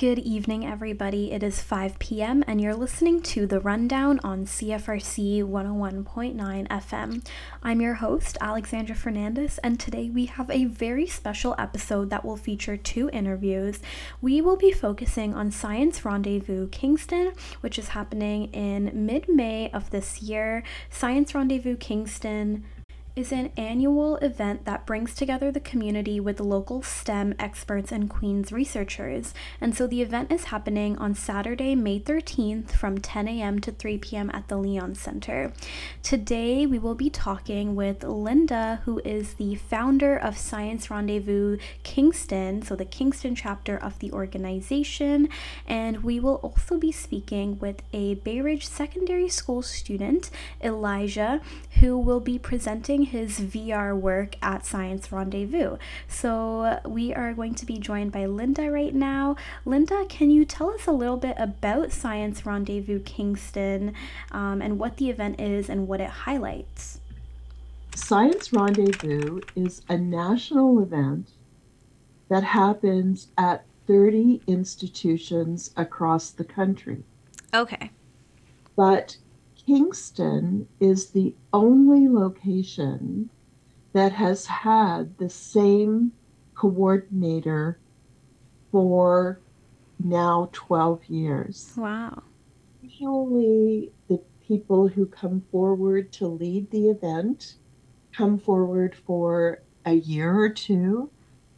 Good evening, everybody. It is 5 p.m., and you're listening to The Rundown on CFRC 101.9 FM. I'm your host, Alexandra Fernandez, and today we have a very special episode that will feature two interviews. We will be focusing on Science Rendezvous Kingston, which is happening in mid May of this year. Science Rendezvous Kingston is an annual event that brings together the community with local STEM experts and Queen's researchers. And so the event is happening on Saturday, May 13th from 10 a.m. to 3 p.m. at the Leon Center. Today we will be talking with Lynda, who is the founder of Science Rendezvous Kingston, so the Kingston chapter of the organization. And we will also be speaking with a Bayridge Secondary School student, Elijah, who will be presenting his VR work at Science Rendezvous. So we are going to be joined by Lynda right now. Lynda, can you tell us a little bit about Science Rendezvous Kingston um, and what the event is and what it highlights? Science Rendezvous is a national event that happens at 30 institutions across the country. Okay. But Kingston is the only location that has had the same coordinator for now 12 years. Wow. Usually, the people who come forward to lead the event come forward for a year or two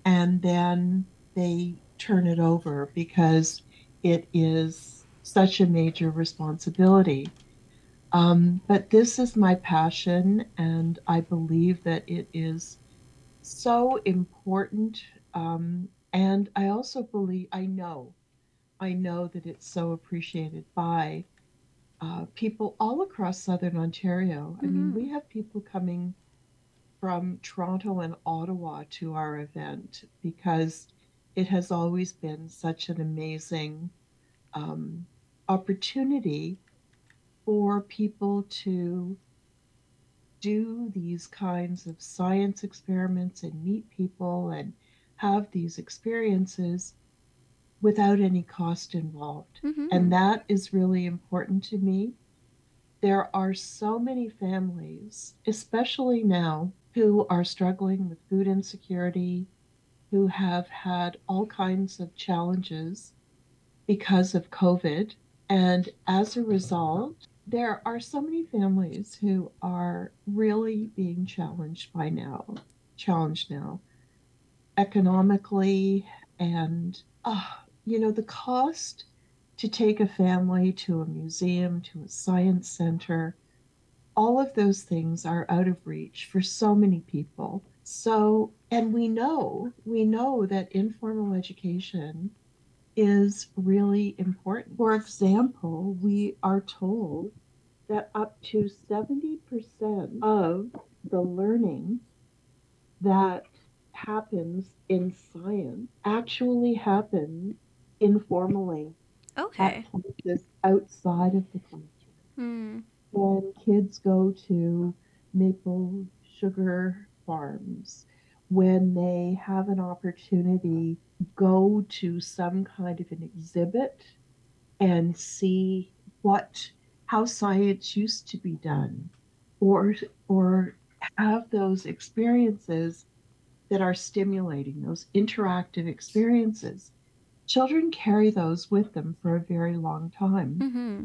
and then they turn it over because it is such a major responsibility. Um, but this is my passion, and I believe that it is so important. Um, and I also believe, I know, I know that it's so appreciated by uh, people all across Southern Ontario. I mean, we have people coming from Toronto and Ottawa to our event because it has always been such an amazing um, opportunity for people to do these kinds of science experiments and meet people and have these experiences without any cost involved. Mm-hmm. And that is really important to me. There are so many families, especially now, who are struggling with food insecurity, who have had all kinds of challenges because of COVID. And as a result, there are so many families who are really being challenged by now, challenged now, economically, and uh, you know the cost to take a family to a museum, to a science center, all of those things are out of reach for so many people. So, and we know, we know that informal education is really important. For example, we are told that up to 70% of the learning that happens in science actually happens informally Okay. at places outside of the classroom. Hmm. When kids go to maple sugar farms, when they have an opportunity go to some kind of an exhibit and see what how science used to be done or or have those experiences that are stimulating those interactive experiences children carry those with them for a very long time Mm-hmm.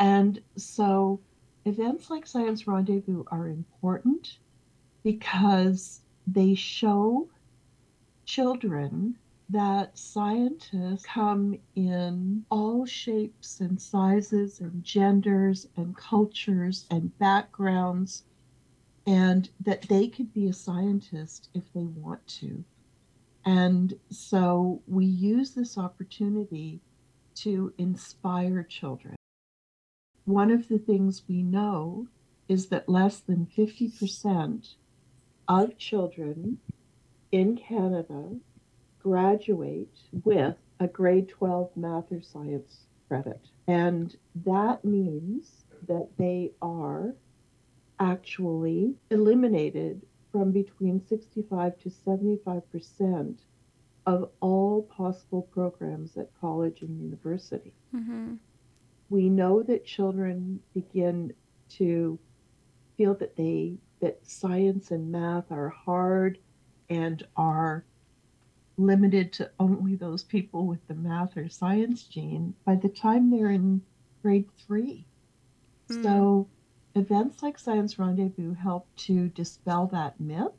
and so events like science rendezvous are important because they show children that scientists come in all shapes and sizes and genders and cultures and backgrounds, and that they could be a scientist if they want to. And so we use this opportunity to inspire children. One of the things we know is that less than 50% of children in Canada graduate with a grade 12 math or science credit. And that means that they are actually eliminated from between 65 to 75 percent of all all possible programs at college and university. Mm-hmm. We know that children begin to feel that they that science and math are hard and are limited to only those people with the math or science gene by the time they're in grade three. Mm. So events like Science Rendezvous help to dispel that myth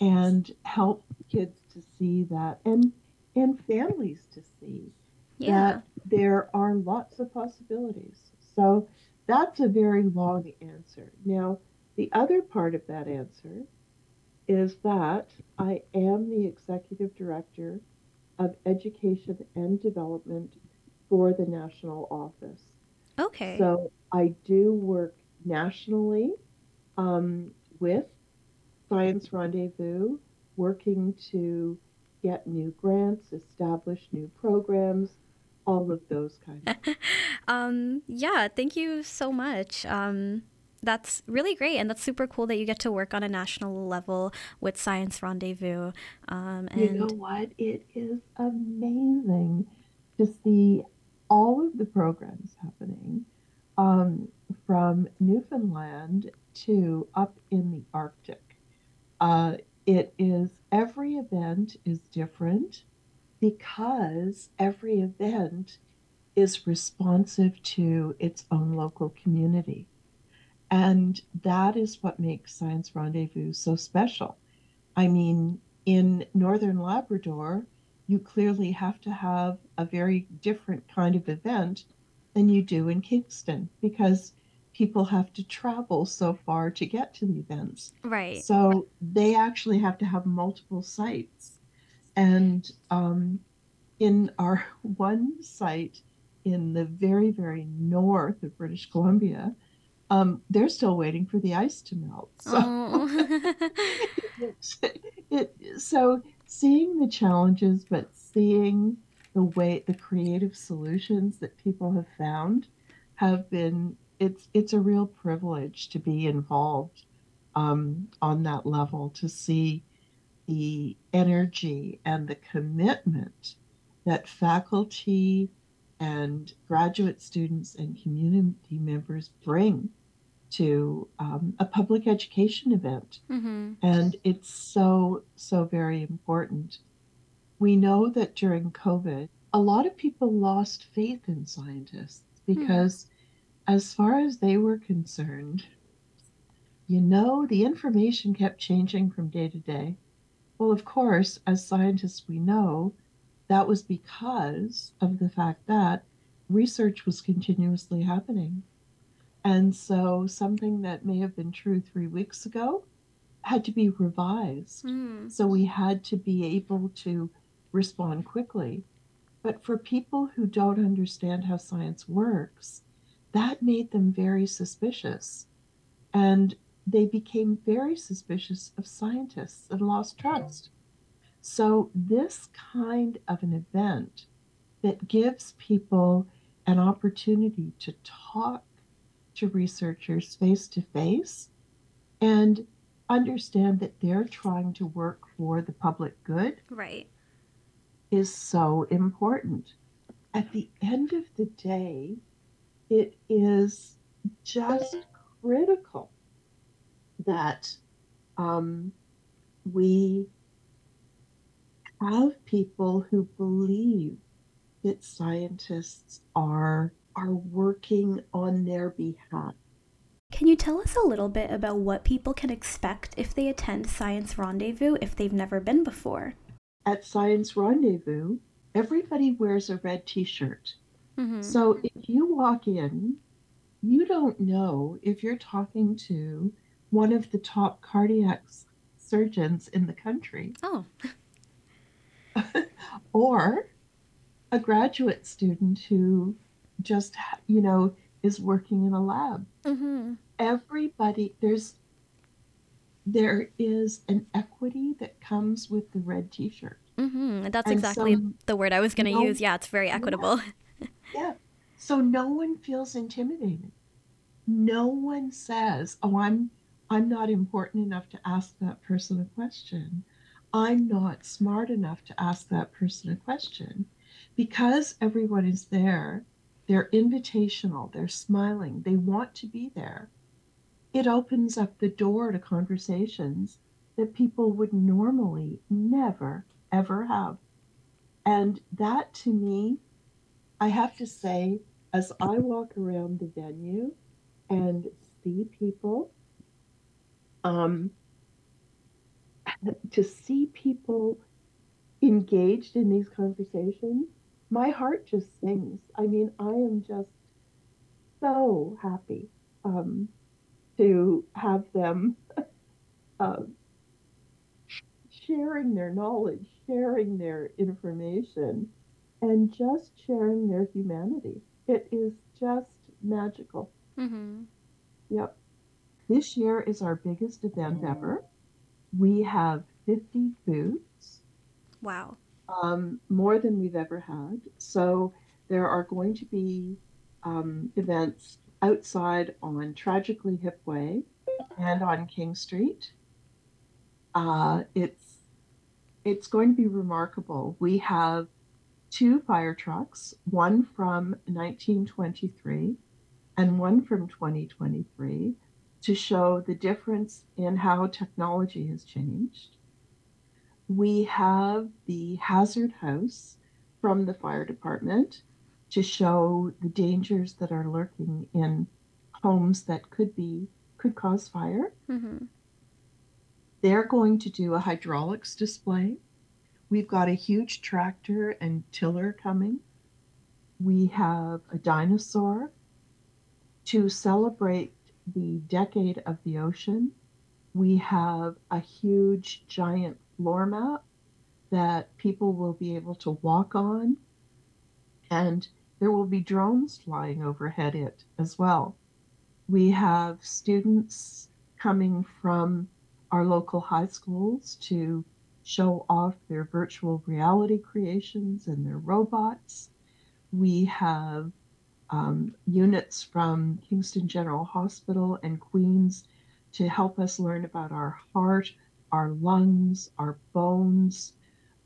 and help kids to see that and and families to see Yeah. that there are lots of possibilities. So that's a very long answer. Now, the other part of that answer is that I am the executive director of education and development for the national office. Okay. So I do work nationally um, with Science Rendezvous, working to get new grants, establish new programs, all of those kinds of um, yeah, thank you so much. Um, that's really great, and that's super cool that you get to work on a national level with Science Rendezvous. Um, and You know what? It is amazing to see all of the programs happening um, from Newfoundland to up in the Arctic. Uh, it is every event is different because every event is responsive to its own local community. And that is what makes Science Rendezvous so special. I mean, in Northern Labrador, you clearly have to have a very different kind of event than you do in Kingston because people have to travel so far to get to the events. right. So they actually have to have multiple sites. And um, in our one site in the very, very north of British Columbia, um, they're still waiting for the ice to melt. So Oh. it's, it, so seeing the challenges, but seeing the way the creative solutions that people have found have been it's it's a real privilege to be involved um, on that level to see the energy and the commitment that faculty and graduate students and community members bring to um, a public education event. hmm And it's so, so very important. We know that during COVID, a lot of people lost faith in scientists because, as far as they were concerned, you know, the information kept changing from day to day. Well, of course, as scientists, we know that was because of the fact that research was continuously happening. And so something that may have been true three weeks ago had to be revised. Mm. So we had to be able to respond quickly. But for people who don't understand how science works, that made them very suspicious. And they became very suspicious of scientists and lost trust. So, this kind of an event that gives people an opportunity to talk to researchers face to face and understand that they're trying to work for the public good Right. is so important. At the end of the day, it is just critical that um, we have people who believe that scientists are are working on their behalf. Can you tell us a little bit about what people can expect if they attend Science Rendezvous if they've never been before? At Science Rendezvous, everybody wears a red t-shirt. hmm So if you walk in, you don't know if you're talking to one of the top cardiac surgeons in the country Oh. or a graduate student who just, you know, is working in a lab. hmm Everybody, there's, there is an equity that comes with the red t-shirt. hmm That's And exactly so the word I was going to no- use. Yeah, it's very equitable. Yeah. So no one feels intimidated. No one says, "Oh, I'm I'm not important enough to ask that person a question. I'm not smart enough to ask that person a question. Because everyone is there, they're invitational, they're smiling, they want to be there. It opens up the door to conversations that people would normally never, ever have. And that to me, I have to say, as I walk around the venue and see people, um, to see people engaged in these conversations, my heart just sings. I mean, I am just so happy um, to have them uh, sharing their knowledge, sharing their information, and just sharing their humanity. It is just magical. Mm-hmm. Yep. This year is our biggest event ever. We have 50 booths. Wow. Um, more than we've ever had. So there are going to be um, events outside on Tragically Hip Way and on King Street. Uh, it's it's going to be remarkable. We have two fire trucks, one from 1923 and one from 2023, to show the difference in how technology has changed. We have the hazard house from the fire department to show the dangers that are lurking in homes that could be could cause fire. Mm-hmm. They're going to do a hydraulics display. We've got a huge tractor and tiller coming. We have a dinosaur to celebrate the decade of the ocean. We have a huge giant floor mat that people will be able to walk on, and there will be drones flying overhead it as well. We have students coming from our local high schools to show off their virtual reality creations and their robots. We have um, units from Kingston General Hospital and Queens to help us learn about our heart, our lungs, our bones,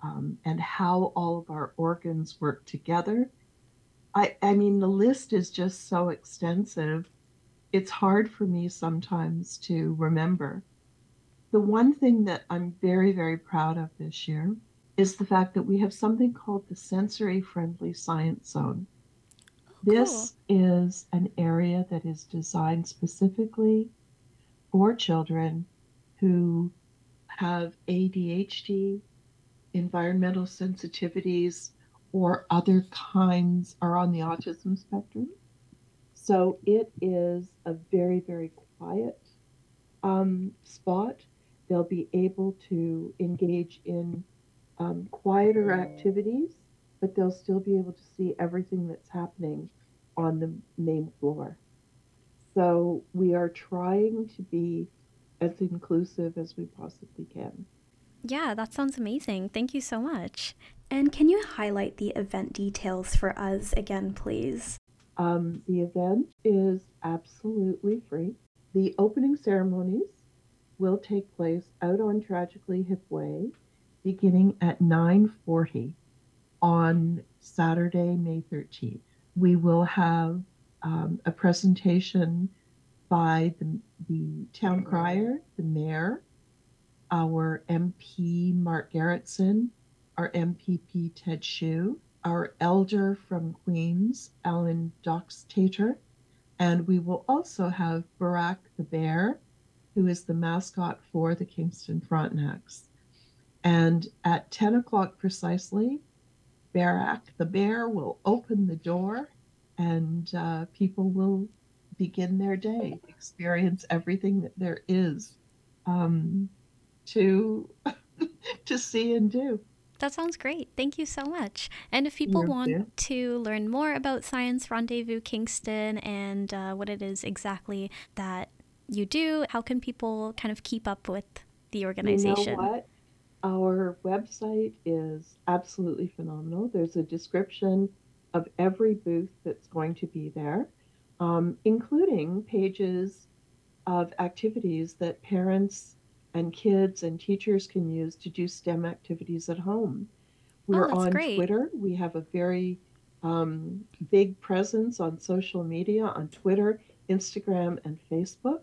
um, and how all of our organs work together. I, I mean, the list is just so extensive. It's hard for me sometimes to remember. The one thing that I'm very, very proud of this year is the fact that we have something called the Sensory Friendly Science Zone. This is an area that is designed specifically for children who have ADHD, environmental sensitivities, or other kinds are on the autism spectrum. So it is a very, very quiet um, spot. They'll be able to engage in um, quieter activities, but they'll still be able to see everything that's happening on the main floor. So we are trying to be as inclusive as we possibly can. Yeah, that sounds amazing. Thank you so much. And can you highlight the event details for us again, please? Um, the event is absolutely free. The opening ceremonies will take place out on Tragically Hip Way beginning at 9:40 on Saturday, May 13th. We will have um, a presentation by the, the town crier, the mayor, our MP Mark Gerretsen, our MPP Ted Hsu, our elder from Queens, Alan Doxtator, and we will also have Barack the bear, who is the mascot for the Kingston Frontenacs. And at 10 o'clock precisely, Barack the bear will open the door and uh, people will begin their day, experience everything that there is um, to to see and do. That sounds great. Thank you so much. And if people You're want to learn more about Science Rendezvous Kingston and uh, what it is exactly that you do, how can people kind of keep up with the organization? You know what? Our website is absolutely phenomenal. There's a description of every booth that's going to be there, um, including pages of activities that parents and kids and teachers can use to do STEM activities at home. We're oh, on great. Twitter. We have a very um, big presence on social media on Twitter, Instagram, and Facebook.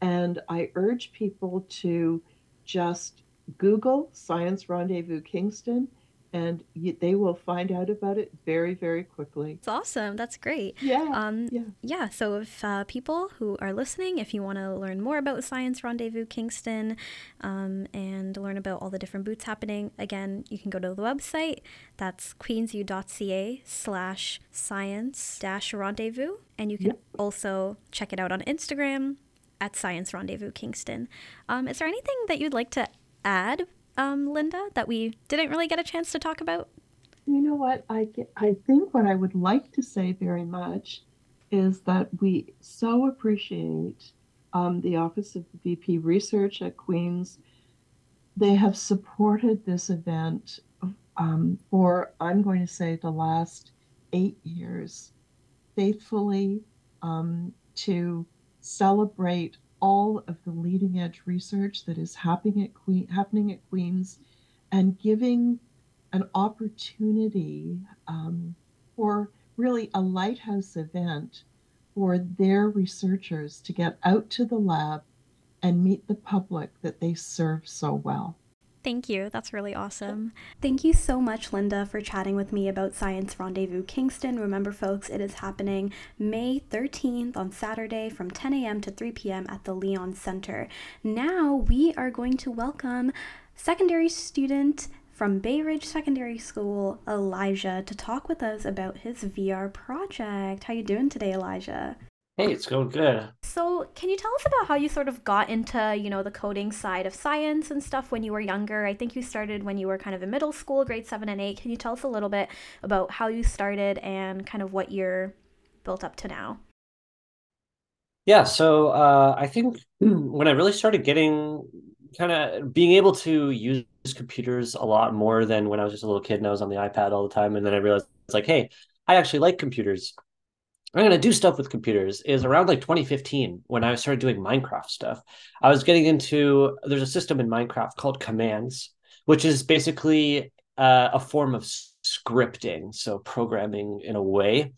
And I urge people to just Google Science Rendezvous Kingston and you, they will find out about it very, very quickly. It's awesome. That's great. Yeah. Um, yeah. Yeah. So, if uh, people who are listening, if you want to learn more about Science Rendezvous Kingston um, and learn about all the different booths happening, again, you can go to the website. That's queensu.ca slash science dash rendezvous. And you can yep. also check it out on Instagram at Science Rendezvous Kingston. Um, is there anything that you'd like to add um, Lynda, that we didn't really get a chance to talk about? You know what? I, I think what I would like to say very much is that we so appreciate um, the Office of VP Research at Queen's. They have supported this event um, for, I'm going to say, the last eight years faithfully um, to celebrate all of the leading edge research that is happening at happening at Queens and giving an opportunity um, for really a lighthouse event for their researchers to get out to the lab and meet the public that they serve so well. Thank you. That's really awesome. Thank you so much, Lynda, for chatting with me about Science Rendezvous Kingston. Remember, folks, it is happening May 13th on Saturday from 10 a.m. to 3 p.m. at the Leon Center. Now we are going to welcome secondary student from Bayridge Secondary School, Elijah, to talk with us about his VR project. How you doing today, Elijah? Hey, it's going good. So, can you tell us about how you sort of got into, you know, the coding side of science and stuff when you were younger? I think you started when you were kind of in middle school, grade 7 and 8. Can you tell us a little bit about how you started and kind of what you're built up to now? Yeah, so uh, I think when I really started getting kind of being able to use computers a lot more than when I was just a little kid and I was on the iPad all the time. And then I realized it's like, hey, I actually like computers. I'm going to do stuff with computers is around like 2015 when I started doing Minecraft stuff. I was getting into there's a system in Minecraft called commands, which is basically uh, a form of scripting, so programming in a way.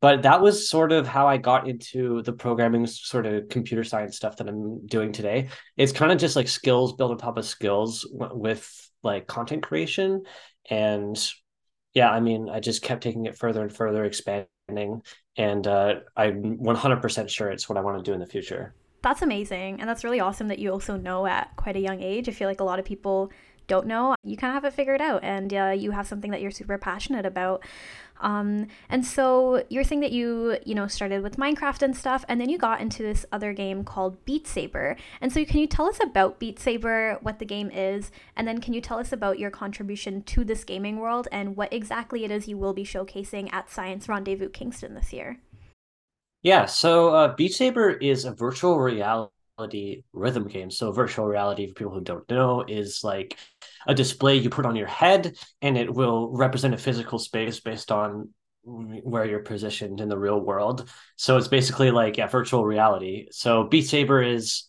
But that was sort of how I got into the programming sort of computer science stuff that I'm doing today. It's kind of just like skills built on top of skills with like content creation and yeah, I mean, I just kept taking it further and further, expanding, and uh, I'm 100% sure it's what I want to do in the future. That's amazing, and that's really awesome that you also know at quite a young age. I feel like a lot of people don't know, you kind of have it figured out, and uh, you have something that you're super passionate about. Um, and so you're saying that you, you know, started with Minecraft and stuff, and then you got into this other game called Beat Saber. And so can you tell us about Beat Saber, what the game is, and then can you tell us about your contribution to this gaming world and what exactly it is you will be showcasing at Science Rendezvous Kingston this year? Yeah, so uh, Beat Saber is a virtual reality reality rhythm game. So virtual reality, for people who don't know, is like a display you put on your head, and it will represent a physical space based on where you're positioned in the real world. So it's basically like yeah, virtual reality. So Beat Saber is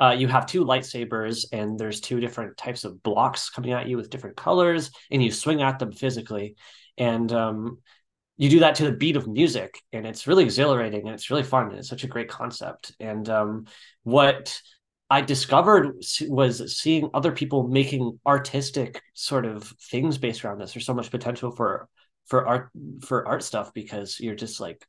uh, you have two lightsabers and there's two different types of blocks coming at you with different colors, and you swing at them physically. And um, you do that to the beat of music and it's really exhilarating and it's really fun and it's such a great concept. And um, what i discovered was seeing other people making artistic sort of things based around this. There's so much potential for for art for art stuff because you're just like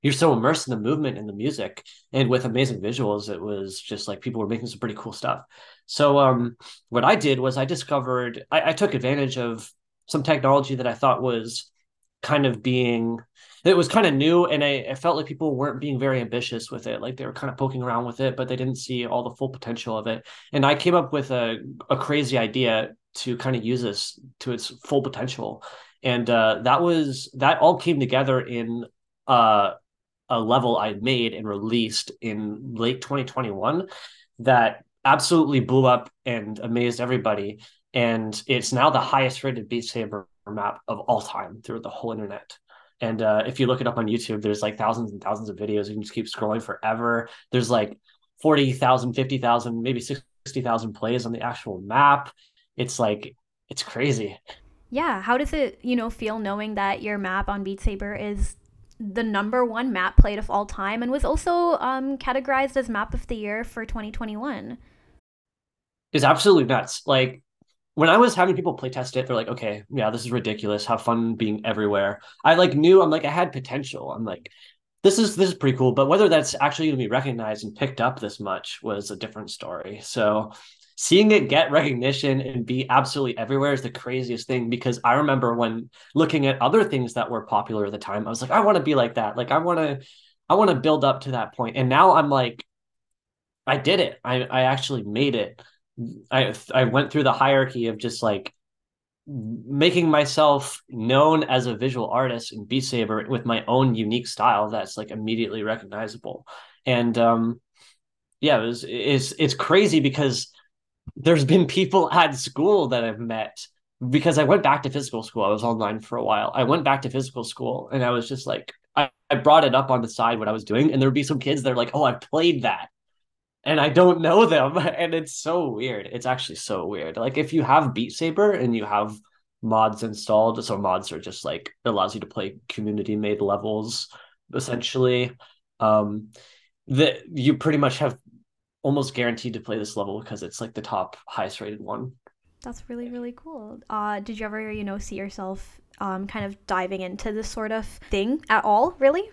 you're so immersed in the movement and the music and with amazing visuals it was just like people were making some pretty cool stuff. So um what i did was i discovered I, I took advantage of some technology that i thought was kind of being it was kind of new and I, I, felt like people weren't being very ambitious with it like they were kind of poking around with it but they didn't see all the full potential of it. And i came up with a, a crazy idea to kind of use this to its full potential. And uh, that was that all came together in uh, a level i made and released in late 2021 that absolutely blew up and amazed everybody. And it's now the highest rated beat saber map of all time through the whole internet. And uh, if you look it up on YouTube, there's like thousands and thousands of videos. You can just keep scrolling forever. There's like 40,000, 50,000, maybe 60,000 plays on the actual map. It's like it's crazy. Yeah, how does it, you know, feel knowing that your map on Beat Saber is the number one map played of all time and was also um, categorized as map of the year for 2021? Is absolutely nuts. Like when I was having people play test it, they're like, okay, yeah, this is ridiculous. Have fun being everywhere. I like knew I'm like I had potential. I'm like, this is this is pretty cool. But whether that's actually gonna be recognized and picked up this much was a different story. So seeing it get recognition and be absolutely everywhere is the craziest thing because I remember when looking at other things that were popular at the time, I was like, I want to be like that. Like I want to I want to build up to that point. And now I'm like, I did it. I I actually made it. I I went through the hierarchy of just like making myself known as a visual artist in Beat Saber with my own unique style that's like immediately recognizable. And um yeah, it was it's it's crazy because there's been people at school that I've met because I went back to physical school. I was online for a while. I went back to physical school and I was just like I, I brought it up on the side what I was doing, and there would be some kids that are like, Oh, I played that and I don't know them. And it's so weird. It's actually so weird. Like if you have Beat Saber and you have mods installed, so mods are just like allows you to play community made levels essentially. Um that you pretty much have almost guaranteed to play this level because it's like the top highest rated one. That's really really cool. Uh did you ever, you know, see yourself um kind of diving into this sort of thing at all, really?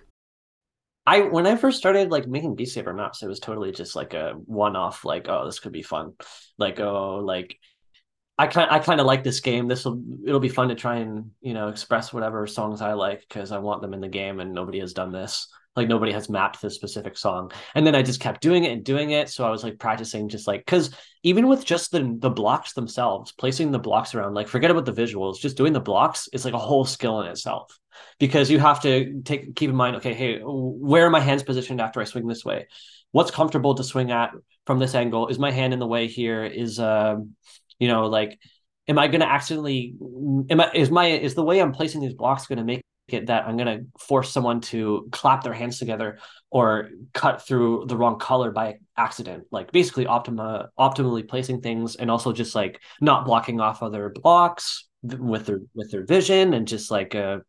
I when I first started like making Beat Saber maps, it was totally just like a one off, like, oh, this could be fun. Like, oh, like I kind I kind of like this game. This will it'll be fun to try and you know express whatever songs I like because I want them in the game, and nobody has done this. Like nobody has mapped this specific song, and then I just kept doing it and doing it. So I was like practicing, just like because even with just the the blocks themselves, placing the blocks around, like forget about the visuals, just doing the blocks is like a whole skill in itself. Because you have to take keep in mind okay hey where are my hands positioned after i swing this way? What's comfortable to swing at from this angle? Is my hand in the way here? Is um you know like am i going to accidentally am i is my is the way i'm placing these blocks going to make that i'm going to force someone to clap their hands together or cut through the wrong color by accident. Like basically optima optimally placing things and also just like not blocking off other blocks with their with their vision and just like uh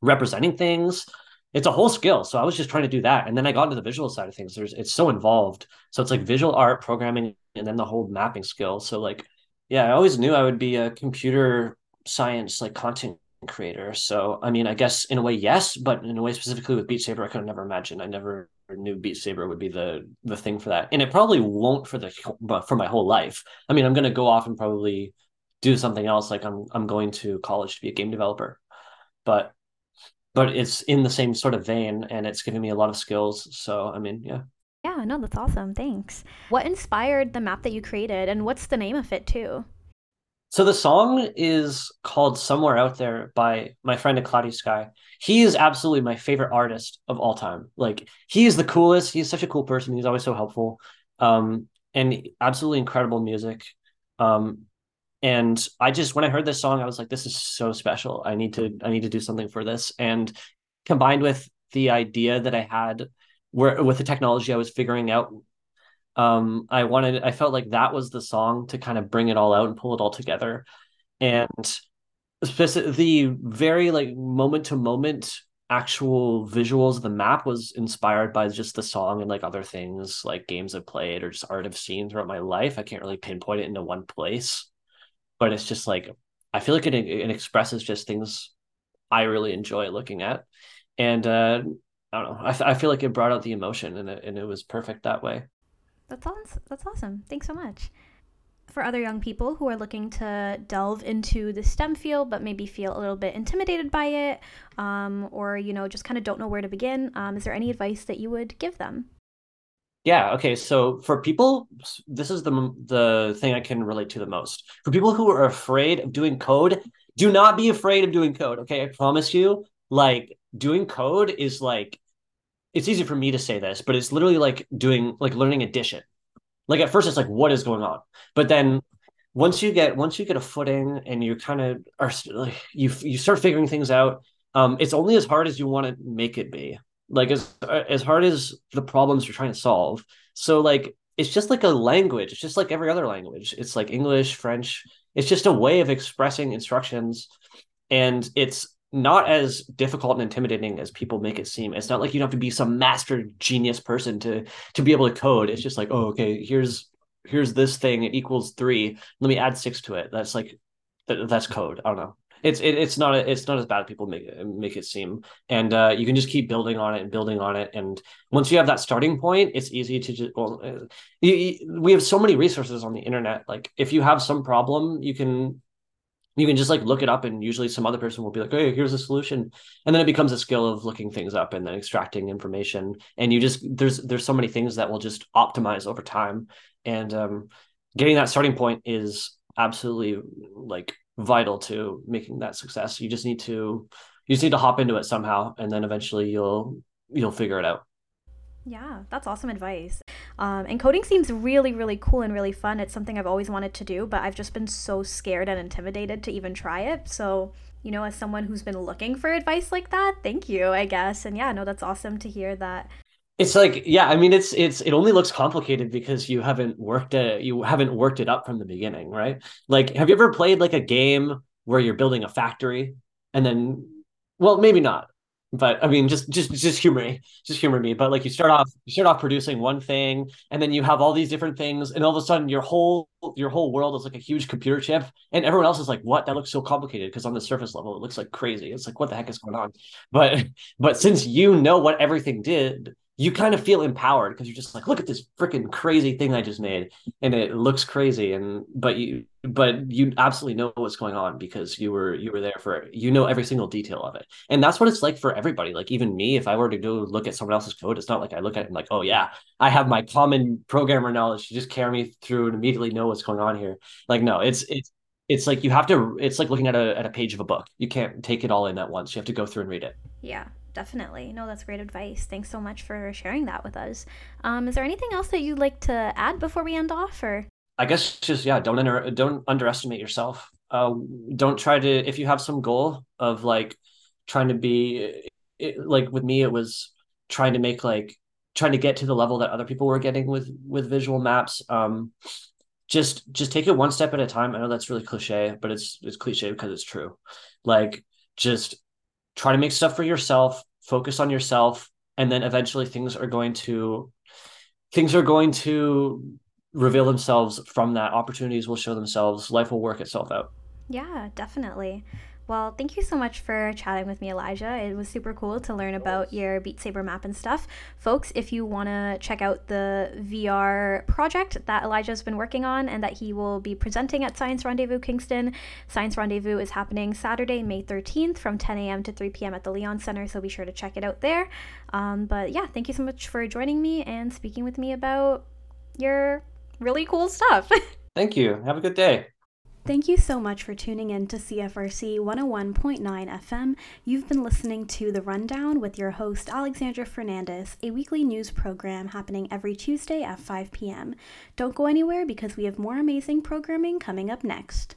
representing things. It's a whole skill. So i was just trying to do that. And then i got into the visual side of things. There's it's so involved. So it's like visual art programming and then the whole mapping skill. So like yeah i always knew i would be a computer science like content creator so i mean i guess in a way yes but in a way specifically with beat saber i could have never imagined i never knew beat saber would be the the thing for that and it probably won't for the for my whole life i mean i'm going to go off and probably do something else like i'm i'm going to college to be a game developer but but it's in the same sort of vein and it's giving me a lot of skills. So, I mean, yeah. Yeah, no, that's awesome. Thanks. What inspired the map that you created and what's the name of it too? So the song is called Somewhere Out There by my friend A Cloudy Sky. He is absolutely my favorite artist of all time. Like he is the coolest. He's such a cool person. He's always so helpful. Um, and absolutely incredible music. Um, and i just when i heard this song i was like this is so special i need to i need to do something for this and combined with the idea that i had where with the technology i was figuring out um i wanted i felt like that was the song to kind of bring it all out and pull it all together and the very like moment to moment actual visuals of the map was inspired by just the song and like other things like games I've played or just art I've seen throughout my life. I can't really pinpoint it into one place but it's just like I feel like it it expresses just things I really enjoy looking at, and uh, I don't know. I, I feel like it brought out the emotion, and it and it was perfect that way. That's awesome. That's awesome. Thanks so much. For other young people who are looking to delve into the STEM field, but maybe feel a little bit intimidated by it, um, or you know, just kind of don't know where to begin, um, is there any advice that you would give them? Yeah. Okay. So for people, this is the the thing I can relate to the most. For people who are afraid of doing code, do not be afraid of doing code. Okay, I promise you. Like doing code is like, it's easy for me to say this, but it's literally like doing like learning addition. Like at first, it's like what is going on, but then once you get once you get a footing and you kind of are like you you start figuring things out. Um, it's only as hard as you want to make it be like as as hard as the problems you're trying to solve so like it's just like a language. It's just like every other language. It's like English, French. It's just a way of expressing instructions, and it's not as difficult and intimidating as people make it seem. It's not like you have to be some master genius person to to be able to code. It's just like, oh, okay, here's here's this thing. It equals three. Let me add six to it. That's like that's code. I don't know it's it, it's not a, it's not as bad as people make make it seem and uh, you can just keep building on it and building on it and once you have that starting point it's easy to just well uh, you, you, we have so many resources on the internet like if you have some problem you can you can just like look it up and usually some other person will be like hey here's a solution and then it becomes a skill of looking things up and then extracting information and you just there's there's so many things that will just optimize over time and um, getting that starting point is absolutely like vital to making that success. You just need to you just need to hop into it somehow, and then eventually you'll you'll figure it out. Yeah, that's awesome advice. Um, and coding seems really, really cool and really fun. It's something I've always wanted to do, but I've just been so scared and intimidated to even try it. So, you know, as someone who's been looking for advice like that, thank you, I guess. And yeah, no, that's awesome to hear that it's like yeah i mean it's it's it only looks complicated because you haven't worked it you haven't worked it up from the beginning right like have you ever played like a game where you're building a factory and then well maybe not but i mean just just just humor me just humor me. But like you start off you start off producing one thing and then you have all these different things and all of a sudden your whole your whole world is like a huge computer chip and everyone else is like what? That looks so complicated because on the surface level it looks like crazy. It's like what the heck is going on? But but since you know what everything did you kind of feel empowered because you're just like, look at this freaking crazy thing I just made, and it looks crazy, and but you but you absolutely know what's going on because you were you were there for you know every single detail of it, and that's what it's like for everybody. Like even me, if I were to go look at someone else's code, it's not like I look at it and like, oh yeah, I have my common programmer knowledge to just carry me through and immediately know what's going on here. Like no, it's it's it's like you have to it's like looking at a at a page of a book. You can't take it all in at once. You have to go through and read it. Yeah definitely. No, that's great advice. Thanks so much for sharing that with us. Um, is there anything else that you'd like to add before we end off, or? I guess just yeah, don't don't underestimate yourself. Uh, don't try to if you have some goal of like trying to be it, like with me, it was trying to make like trying to get to the level that other people were getting with with visual maps. Um, just just take it one step at a time. I know that's really cliche, but it's it's cliche because it's true. Like just try to make stuff for yourself focus on yourself and then eventually things are going to things are going to reveal themselves from that opportunities will show themselves life will work itself out yeah definitely well, thank you so much for chatting with me, Elijah. It was super cool to learn about your Beat Saber map and stuff. Folks, if you want to check out the VR project that Elijah's been working on and that he will be presenting at Science Rendezvous Kingston, Science Rendezvous is happening Saturday, May 13th from 10 a.m. to 3 p.m. at the Leon Center, so be sure to check it out there. Um, but yeah, thank you so much for joining me and speaking with me about your really cool stuff. thank you. Have a good day. Thank you so much for tuning in to CFRC 101.9 FM. You've been listening to The Rundown with your host, Alexandra Fernandez, a weekly news program happening every Tuesday at 5 p.m. Don't go anywhere because we have more amazing programming coming up next.